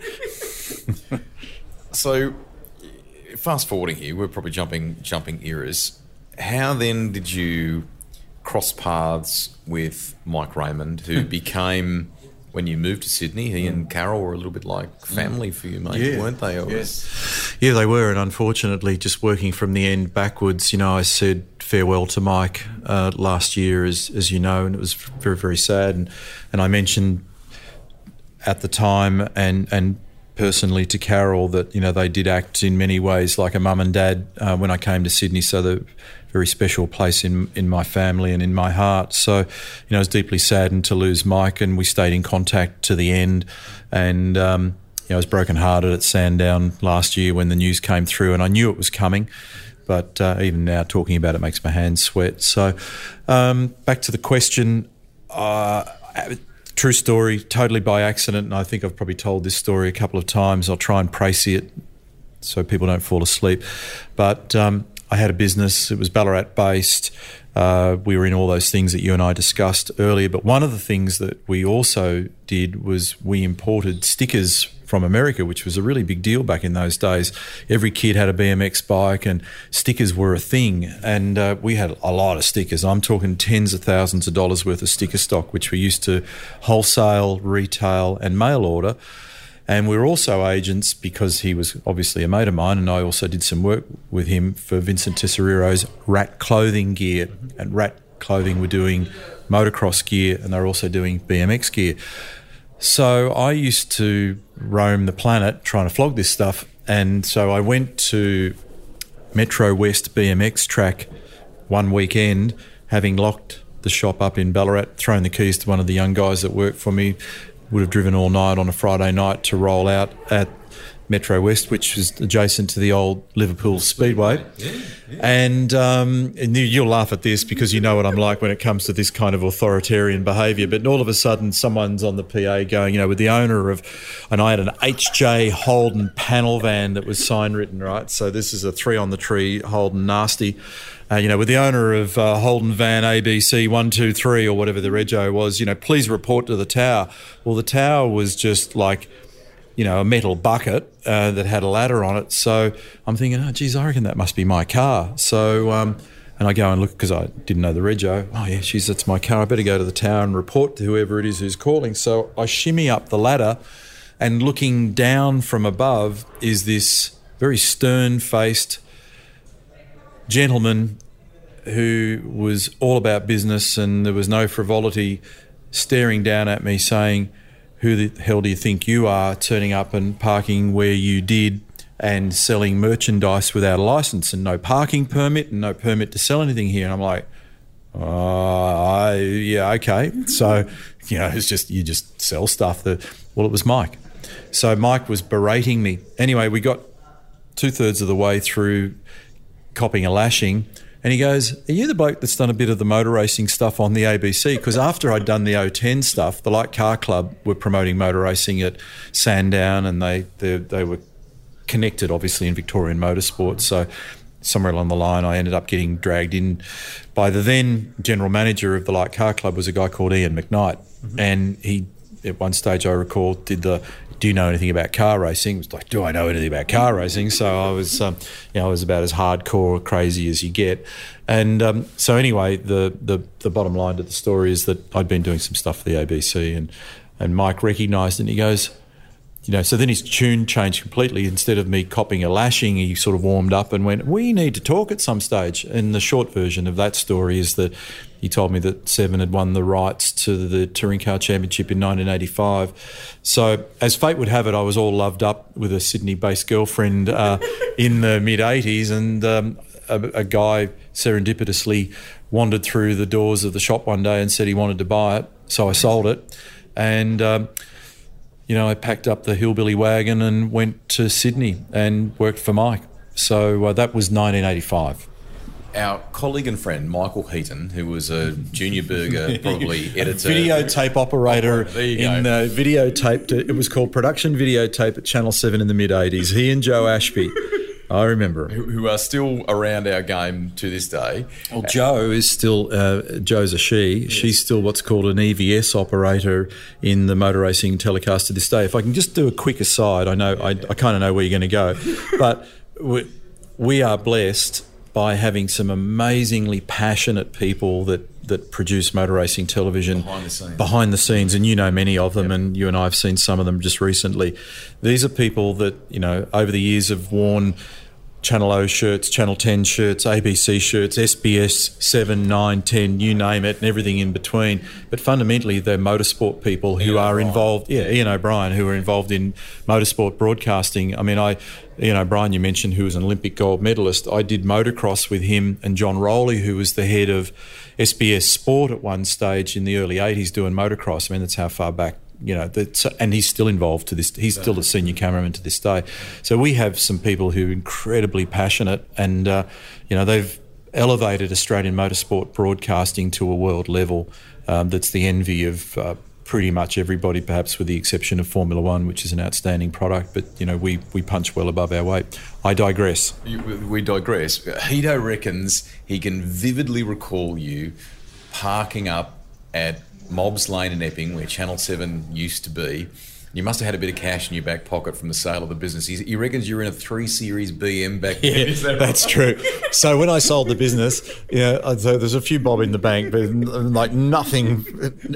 so fast forwarding here, we're probably jumping jumping eras how then did you cross paths with Mike Raymond, who hmm. became when you moved to Sydney, he and Carol were a little bit like family for you, mate, yeah. weren't they? Yes. Yeah, they were. And unfortunately, just working from the end backwards, you know, I said farewell to Mike uh, last year, as, as you know, and it was very, very sad. And, and I mentioned at the time and, and personally to Carol that, you know, they did act in many ways like a mum and dad uh, when I came to Sydney. So the very special place in in my family and in my heart. So, you know, I was deeply saddened to lose Mike, and we stayed in contact to the end. And um, you know, I was brokenhearted at Sandown last year when the news came through, and I knew it was coming. But uh, even now, talking about it makes my hands sweat. So, um, back to the question. Uh, true story, totally by accident, and I think I've probably told this story a couple of times. I'll try and précis it so people don't fall asleep. But um, I had a business. It was Ballarat based. Uh, we were in all those things that you and I discussed earlier. But one of the things that we also did was we imported stickers from America, which was a really big deal back in those days. Every kid had a BMX bike, and stickers were a thing. And uh, we had a lot of stickers. I'm talking tens of thousands of dollars worth of sticker stock, which we used to wholesale, retail, and mail order. And we were also agents because he was obviously a mate of mine, and I also did some work with him for Vincent Tesoriro's Rat Clothing gear. And Rat Clothing were doing motocross gear, and they were also doing BMX gear. So I used to roam the planet trying to flog this stuff. And so I went to Metro West BMX track one weekend, having locked the shop up in Ballarat, thrown the keys to one of the young guys that worked for me, would have driven all night on a Friday night to roll out at Metro West, which is adjacent to the old Liverpool Speedway. Yeah, yeah. And, um, and you'll laugh at this because you know what I'm like when it comes to this kind of authoritarian behaviour. But all of a sudden, someone's on the PA going, you know, with the owner of, and I had an HJ Holden panel van that was sign written, right? So this is a three on the tree Holden nasty uh, you know, with the owner of uh, Holden Van ABC 123 or whatever the rego was, you know, please report to the tower. Well, the tower was just like, you know, a metal bucket uh, that had a ladder on it. So I'm thinking, oh, geez, I reckon that must be my car. So, um, and I go and look because I didn't know the rego. Oh, yeah, geez, that's my car. I better go to the tower and report to whoever it is who's calling. So I shimmy up the ladder, and looking down from above is this very stern faced gentleman who was all about business and there was no frivolity staring down at me saying, Who the hell do you think you are turning up and parking where you did and selling merchandise without a license and no parking permit and no permit to sell anything here? And I'm like, Uh, I, yeah, okay. So, you know, it's just, you just sell stuff that, well, it was Mike. So Mike was berating me. Anyway, we got two thirds of the way through copping a lashing. And he goes, Are you the bloke that's done a bit of the motor racing stuff on the ABC? Because after I'd done the O10 stuff, the Light Car Club were promoting motor racing at Sandown and they, they, they were connected, obviously, in Victorian motorsport. So somewhere along the line, I ended up getting dragged in by the then general manager of the Light Car Club was a guy called Ian McKnight. Mm-hmm. And he, at one stage, I recall, did the do you know anything about car racing? It was like, do I know anything about car racing? So I was, um, you know, I was about as hardcore crazy as you get. And um, so anyway, the, the the bottom line to the story is that I'd been doing some stuff for the ABC, and and Mike recognised it. and he goes, you know, so then his tune changed completely. Instead of me copying a lashing, he sort of warmed up and went, "We need to talk at some stage." And the short version of that story is that he told me that Seven had won the rights to the Touring Car Championship in 1985. So, as fate would have it, I was all loved up with a Sydney-based girlfriend uh, in the mid 80s, and um, a, a guy serendipitously wandered through the doors of the shop one day and said he wanted to buy it. So I sold it, and. Um, you know, I packed up the hillbilly wagon and went to Sydney and worked for Mike. So uh, that was 1985 our colleague and friend Michael Heaton, who was a junior burger probably editor, videotape operator in uh, videotape. It was called production videotape at Channel Seven in the mid '80s. He and Joe Ashby. I remember who, who, are still around our game to this day. Well, Joe is still uh, Joe's a she. Yes. She's still what's called an EVS operator in the motor racing telecast to this day. If I can just do a quick aside, I know I, I kind of know where you're going to go, but we, we are blessed by having some amazingly passionate people that that produce motor racing television behind the scenes, behind the scenes and you know many of them, yep. and you and I have seen some of them just recently. These are people that you know over the years have worn Channel O shirts, Channel 10 shirts, ABC shirts, SBS 7, 9, 10, you name it, and everything in between. But fundamentally, they're motorsport people who Ian are O'Brien. involved. Yeah, Ian O'Brien, who are involved in motorsport broadcasting. I mean, I, Ian O'Brien, you mentioned, who was an Olympic gold medalist. I did motocross with him and John Rowley, who was the head of SBS Sport at one stage in the early 80s doing motocross. I mean, that's how far back you know, and he's still involved to this. He's still a senior cameraman to this day. So we have some people who are incredibly passionate, and uh, you know, they've elevated Australian motorsport broadcasting to a world level. Um, that's the envy of. Uh, pretty much everybody, perhaps with the exception of Formula One, which is an outstanding product. But you know, we we punch well above our weight. I digress. We digress. Hito reckons he can vividly recall you parking up at Mobbs Lane in Epping, where Channel 7 used to be. You must have had a bit of cash in your back pocket from the sale of the business. He, reckons you're in a 3 Series BM back then. Yeah, that that's true. So when I sold the business, yeah, so there's a few bob in the bank, but like nothing,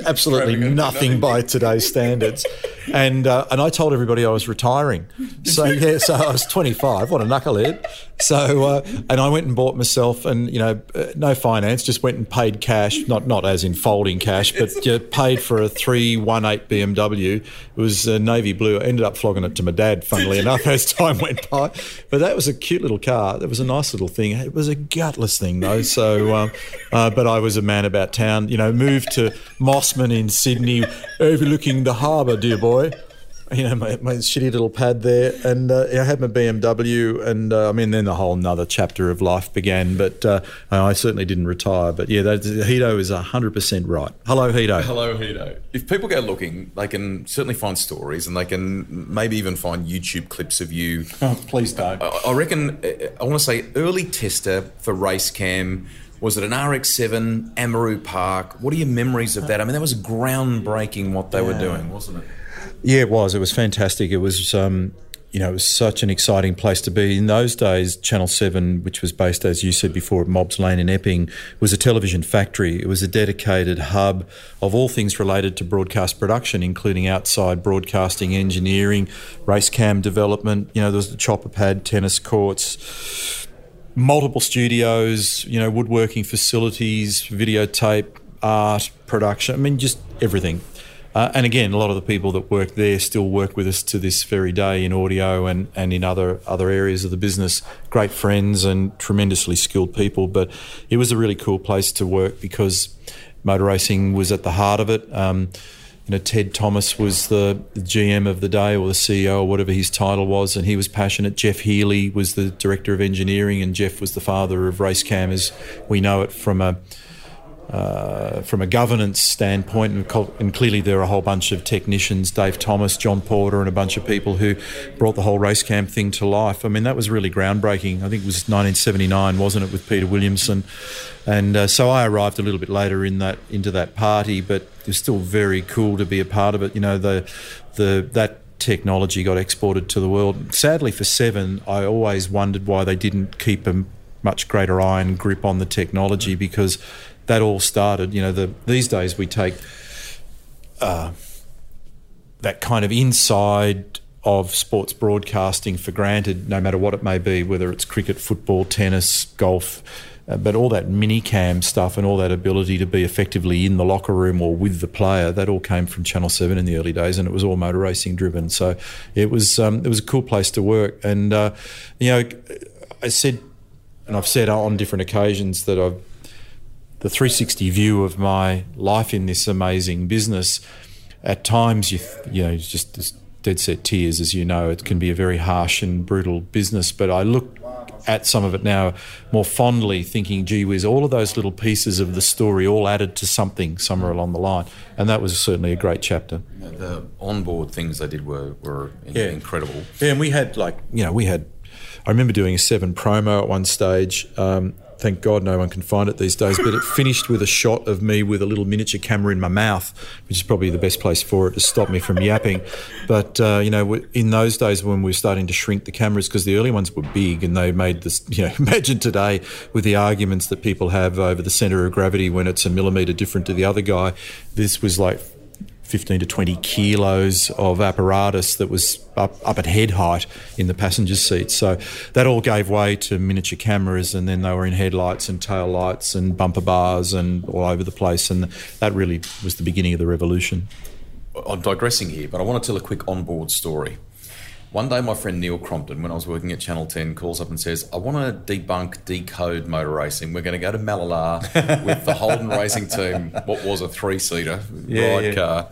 absolutely nothing by today's standards. And uh, and I told everybody I was retiring. So yeah, so I was 25. What a knucklehead. So uh, and I went and bought myself, and you know, uh, no finance, just went and paid cash, not not as in folding cash, but uh, paid for a 318 BMW. It was uh, navy blue. I ended up flogging it to my dad, funnily enough, as time went by. But that was a cute little car. It was a nice little thing. It was a gutless thing, though. So, uh, uh, but I was a man about town. You know, moved to Mosman in Sydney, overlooking the harbour, dear boy you know, my, my shitty little pad there, and uh, I had my BMW, and uh, I mean, then the whole another chapter of life began. But uh, I certainly didn't retire. But yeah, that, Hito is hundred percent right. Hello, Hito. Hello, Hito. If people go looking, they can certainly find stories, and they can maybe even find YouTube clips of you. Oh, please don't. I, I reckon. I want to say early tester for race cam was it an RX7 Amaroo Park? What are your memories of that? I mean, that was groundbreaking what they yeah, were doing, wasn't it? Yeah, it was. It was fantastic. It was, um, you know, it was such an exciting place to be. In those days, Channel 7, which was based, as you said before, at Mobbs Lane in Epping, was a television factory. It was a dedicated hub of all things related to broadcast production, including outside broadcasting, engineering, race cam development. You know, there was the chopper pad, tennis courts, multiple studios, you know, woodworking facilities, videotape, art, production. I mean, just everything. Uh, and again, a lot of the people that work there still work with us to this very day in audio and, and in other other areas of the business. Great friends and tremendously skilled people. But it was a really cool place to work because motor racing was at the heart of it. Um, you know, Ted Thomas was the, GM of the day or the CEO or whatever his title was, and he was passionate. Jeff Healy was the director of engineering, and Jeff was the father of Racecam as we know it from a uh, from a governance standpoint, and, and, clearly there are a whole bunch of technicians, Dave Thomas, John Porter, and a bunch of people who brought the whole Racecam thing to life. I mean, that was really groundbreaking. I think it was 1979, wasn't it, with Peter Williamson? And uh, so I arrived a little bit later in that into that party, but it was still very cool to be a part of it. You know, the the that technology got exported to the world. Sadly, for Seven, I always wondered why they didn't keep a much greater iron grip on the technology because that all started. You know, the, these days we take uh, that kind of inside of sports broadcasting for granted, no matter what it may be, whether it's cricket, football, tennis, golf. Uh, but all that mini cam stuff and all that ability to be effectively in the locker room or with the player, that all came from Channel Seven in the early days, and it was all motor racing driven. So it was um, it was a cool place to work. And uh, you know, I said, and I've said on different occasions that I've the 360 view of my life in this amazing business, at times you you know just dead set tears, as you know. It can be a very harsh and brutal business, but I look at some of it now more fondly, thinking, gee whiz, all of those little pieces of the story all added to something somewhere along the line. And that was certainly a great chapter. Yeah, the onboard things they did were, were yeah. incredible. Yeah, and we had, like, you know, we had, I remember doing a seven promo at one stage. Um, thank God no one can find it these days. But it finished with a shot of me with a little miniature camera in my mouth, which is probably the best place for it to stop me from yapping. But uh, you know, in those days when we were starting to shrink the cameras, because the early ones were big and they made this. You know, imagine today with the arguments that people have over the centre of gravity when it's a millimetre different to the other guy. This was like 15 to 20 kilos of apparatus that was up, up at head height in the passenger seat. So that all gave way to miniature cameras, and then they were in headlights and tail lights and bumper bars and all over the place. And that really was the beginning of the revolution. I'm digressing here, but I want to tell a quick onboard story. One day, my friend Neil Crompton, when I was working at Channel 10, calls up and says, I want to debunk, decode motor racing. We're going to go to Mallala with the Holden racing team, what was a three seater yeah, ride yeah. car.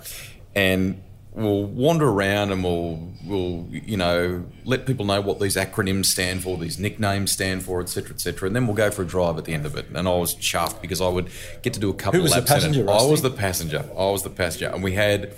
And we'll wander around and we'll, we'll, you know, let people know what these acronyms stand for, these nicknames stand for, etc., etc. And then we'll go for a drive at the end of it. And I was chuffed because I would get to do a couple Who was of laps. The passenger, I was the passenger. I was the passenger. And we had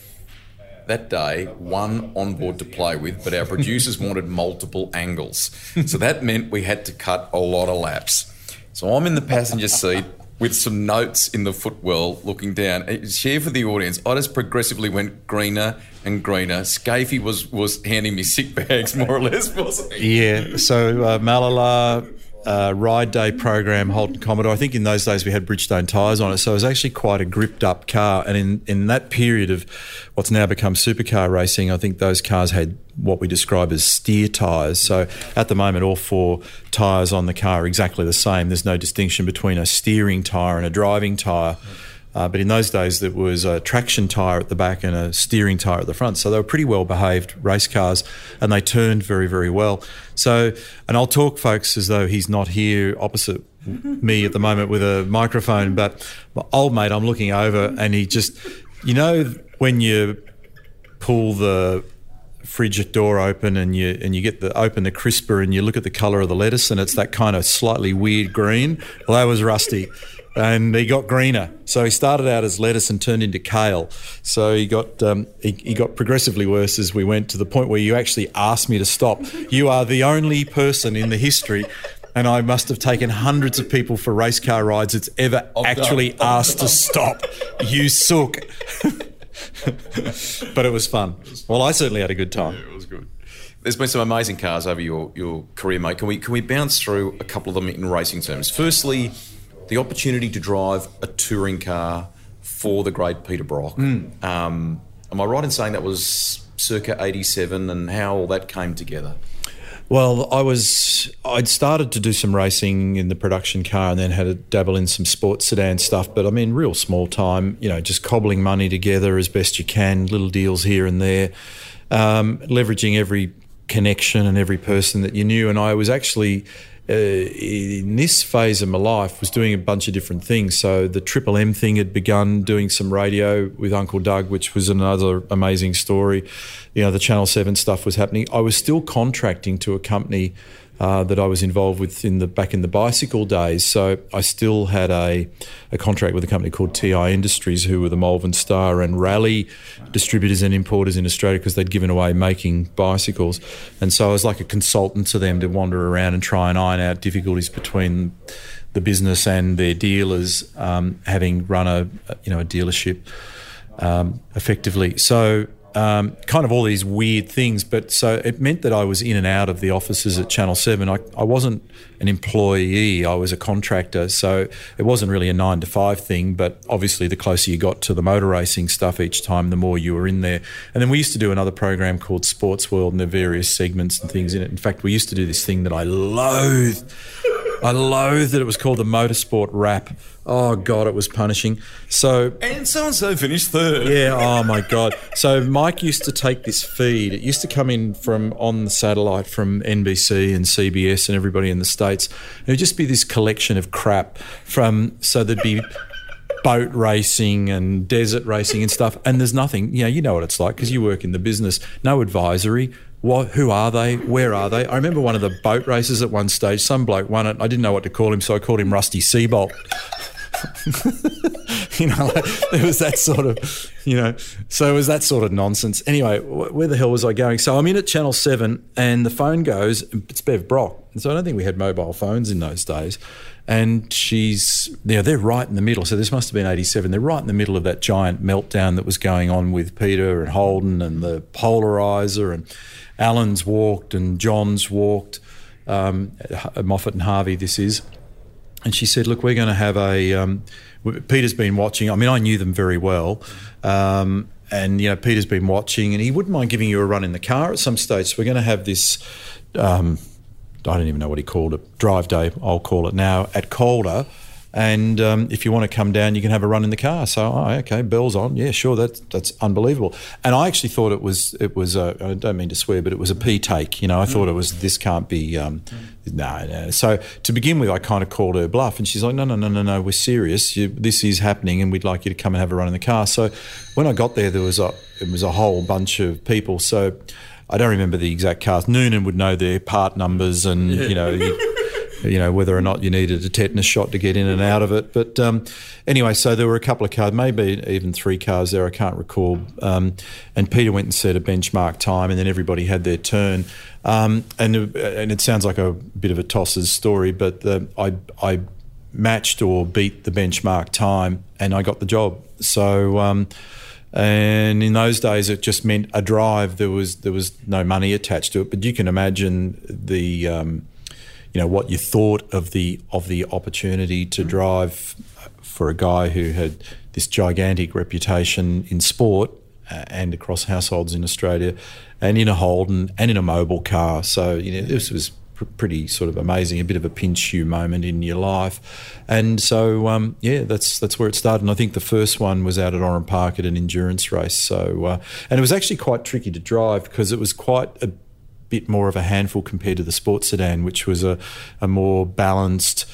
that day one on board to play with, but our producers wanted multiple angles. So that meant we had to cut a lot of laps. So I'm in the passenger seat with some notes in the footwell looking down. Share for the audience. I just progressively went greener and greener. Skaifey was, was handing me sick bags, more or less, wasn't he? Yeah. So uh, Mallala, uh, ride day program Holden Commodore. I think in those days we had Bridgestone tyres on it, so it was actually quite a gripped up car. And in, in that period of what's now become supercar racing, I think those cars had what we describe as steer tyres. So at the moment, all four tyres on the car are exactly the same. There's no distinction between a steering tyre and a driving tyre. Uh, but in those days, there was a traction tyre at the back and a steering tyre at the front. So they were pretty well behaved race cars and they turned very, very well. So, and I'll talk, folks, as though he's not here opposite me at the moment with a microphone. But my old mate, I'm looking over and he just, you know, when you pull the fridge door open and you and you get the open the crisper and you look at the colour of the lettuce and it's that kind of slightly weird green. Well, that was Rusty and he got greener. So he started out as lettuce and turned into kale. So he got um, he, he, got progressively worse as we went to the point where you actually asked me to stop. You are the only person in the history. And I must have taken hundreds of people for race car rides that's ever oh, actually asked to stop. You sook. but it was fun. Well, I certainly had a good time. Yeah, it was good. There's been some amazing cars over your, your career, mate. Can we can we bounce through a couple of them in racing terms? Firstly, the opportunity to drive a touring car for the great Peter Brock. Mm. Um, am I right in saying that was circa 87 and how all that came together? Well, I was I'd started to do some racing in the production car, and then had to dabble in some sports sedan stuff. But I mean, real small time. You know, just cobbling money together as best you can, little deals here and there, um, leveraging every connection and every person that you knew. And I was actually uh, in this phase of my life was doing a bunch of different things. So the Triple M thing had begun doing some radio with Uncle Doug, which was another amazing story. You know, the Channel Seven stuff was happening. I was still contracting to a company uh, that I was involved with in the back in the bicycle days. So I still had a, a contract with a company called TI Industries, who were the Malvern Star and Rally distributors and importers in Australia because they'd given away making bicycles. And so I was like a consultant to them to wander around and try and iron out difficulties between the business and their dealers, um, having run a you know a dealership um, effectively. So um, kind of all these weird things. But so it meant that I was in and out of the offices at Channel 7. I, I wasn't an employee, I was a contractor. So it wasn't really a nine to five thing. But obviously, the closer you got to the motor racing stuff each time, the more you were in there. And then we used to do another program called Sports World, and are various segments and things in it. In fact, we used to do this thing that I loathed. I loathed that it was called the Motorsport Wrap. Oh God, it was punishing. So and so and so finished third. Yeah. Oh my God. So Mike used to take this feed. It used to come in from on the satellite from NBC and CBS and everybody in the states. It would just be this collection of crap from. So there'd be. boat racing and desert racing and stuff and there's nothing you know you know what it's like because you work in the business no advisory what, who are they? Where are they? I remember one of the boat races at one stage. Some bloke won it. I didn't know what to call him, so I called him Rusty Seabolt. you know, it was that sort of, you know, so it was that sort of nonsense. Anyway, where the hell was I going? So I'm in at Channel 7 and the phone goes, it's Bev Brock. So I don't think we had mobile phones in those days. And she's, you know, they're right in the middle. So this must have been 87. They're right in the middle of that giant meltdown that was going on with Peter and Holden and the polarizer and Allan's walked and John's walked, um, Moffat and Harvey, this is. And she said, Look, we're going to have a. Um, Peter's been watching. I mean, I knew them very well. Um, and, you know, Peter's been watching and he wouldn't mind giving you a run in the car at some stage. So we're going to have this. Um, I don't even know what he called it, drive day, I'll call it now, at Calder and um, if you want to come down, you can have a run in the car. So, oh, okay, bells on, yeah, sure, that's that's unbelievable. And I actually thought it was it was a, I don't mean to swear, but it was a p take. You know, I thought it was this can't be. Um, no, no. So to begin with, I kind of called her bluff, and she's like, no, no, no, no, no, we're serious. You, this is happening, and we'd like you to come and have a run in the car. So when I got there, there was a it was a whole bunch of people. So. I don't remember the exact cars. Noonan would know their part numbers, and you know, you know, whether or not you needed a tetanus shot to get in and out of it. But um, anyway, so there were a couple of cars, maybe even three cars there, I can't recall. Um, and Peter went and set a benchmark time, and then everybody had their turn. Um, and, and it sounds like a bit of a tosses story, but the, I, I matched or beat the benchmark time, and I got the job. So, um, and in those days, it just meant a drive. There was there was no money attached to it, but you can imagine the um, you know what you thought of the of the opportunity to mm-hmm. drive for a guy who had this gigantic reputation in sport uh, and across households in Australia, and in a Holden and in a Mobil car. So you know this was pr- pretty sort of amazing, a bit of a pinch you moment in your life, and so um, yeah, that's that's where it started. And I think the first one was out at Oran Park at an endurance race. So uh, and it was actually quite tricky to drive because it was quite a bit more of a handful compared to the sports sedan, which was a, a more balanced,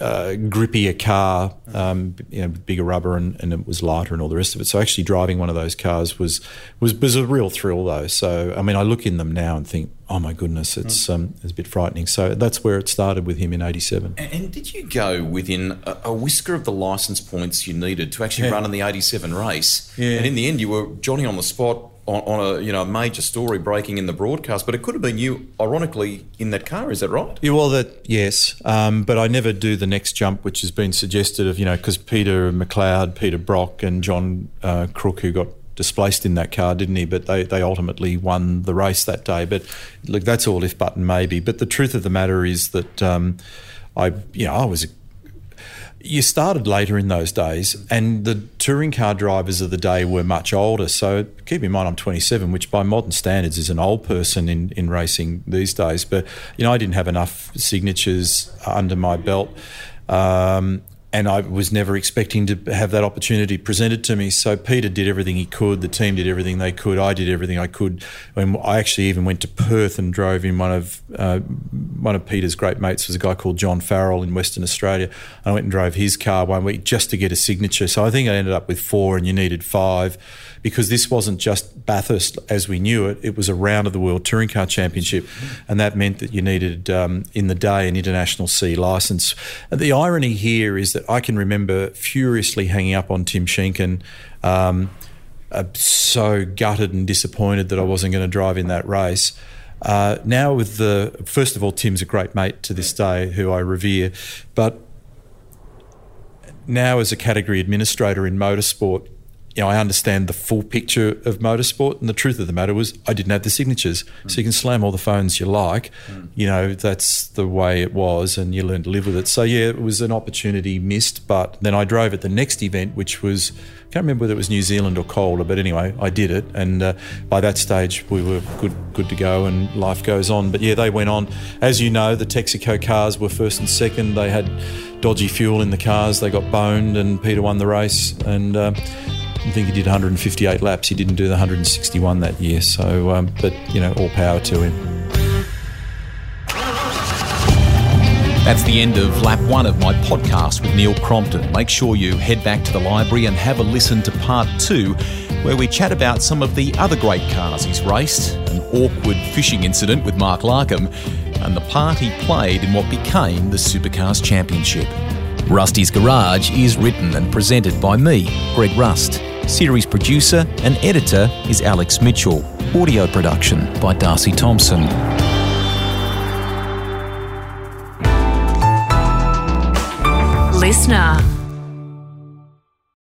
uh, grippier car, um, you know, bigger rubber and, and, it was lighter and all the rest of it. So actually driving one of those cars was, was was a real thrill though. So I mean, I look in them now and think, oh my goodness, it's mm. um, it's a bit frightening. So that's where it started with him in '87. And did you go within a, a, whisker of the license points you needed to actually yeah. run in the '87 race? Yeah. And in the end, you were Johnny on the spot on, on, a you know major story breaking in the broadcast, but it could have been you, ironically, in that car. Is that right? Yeah, well, that yes, um, but I never do the next jump, which has been suggested of you know because Peter McLeod, Peter Brock, and John uh, Crooke, who got displaced in that car, didn't he? But they, they ultimately won the race that day. But look, that's all if button maybe. But the truth of the matter is that um, I you know I was you started later in those days, and the touring car drivers of the day were much older. So keep in mind, I'm 27, which by modern standards is an old person in, in racing these days. But you know, I didn't have enough signatures under my belt. Um, and I was never expecting to have that opportunity presented to me. So Peter did everything he could. The team did everything they could. I did everything I could. And I actually even went to Perth and drove in one of uh, one of Peter's great mates was a guy called John Farrell in Western Australia. I went and drove his car one week just to get a signature. So I think I ended up with four, and you needed five because this wasn't just Bathurst as we knew it. It was a round of the World Touring Car Championship, and that meant that you needed um, in the day an international C license. And the irony here is that I can remember furiously hanging up on Tim Schenken. Um, uh, so gutted and disappointed that I wasn't going to drive in that race. Uh, now, with the first of all, Tim's a great mate to this day, who I revere, but now as a category administrator in motorsport, you know, I understand the full picture of motorsport, and the truth of the matter was, I didn't have the signatures. Mm. So you can slam all the phones you like, mm. you know, that's the way it was, and you learn to live with it. So yeah, it was an opportunity missed, but then I drove at the next event, which was I can't remember whether it was New Zealand or Calder, but anyway, I did it, and uh, by that stage we were good, good to go, and life goes on. But yeah, they went on. As you know, the Texaco cars were first and second. They had dodgy fuel in the cars. They got boned, and Peter won the race, and. Uh, I think he did 158 laps. He didn't do the 161 that year. So, um, but you know, all power to him. That's the end of lap one of my podcast with Neil Crompton. Make sure you head back to the library and have a listen to part two, where we chat about some of the other great cars he's raced, an awkward fishing incident with Mark Larkham, and the part he played in what became the Supercars Championship. Rusty's Garage is written and presented by me, Greg Rust. Series producer and editor is Alex Mitchell. Audio production by Darcy Thompson. Listener.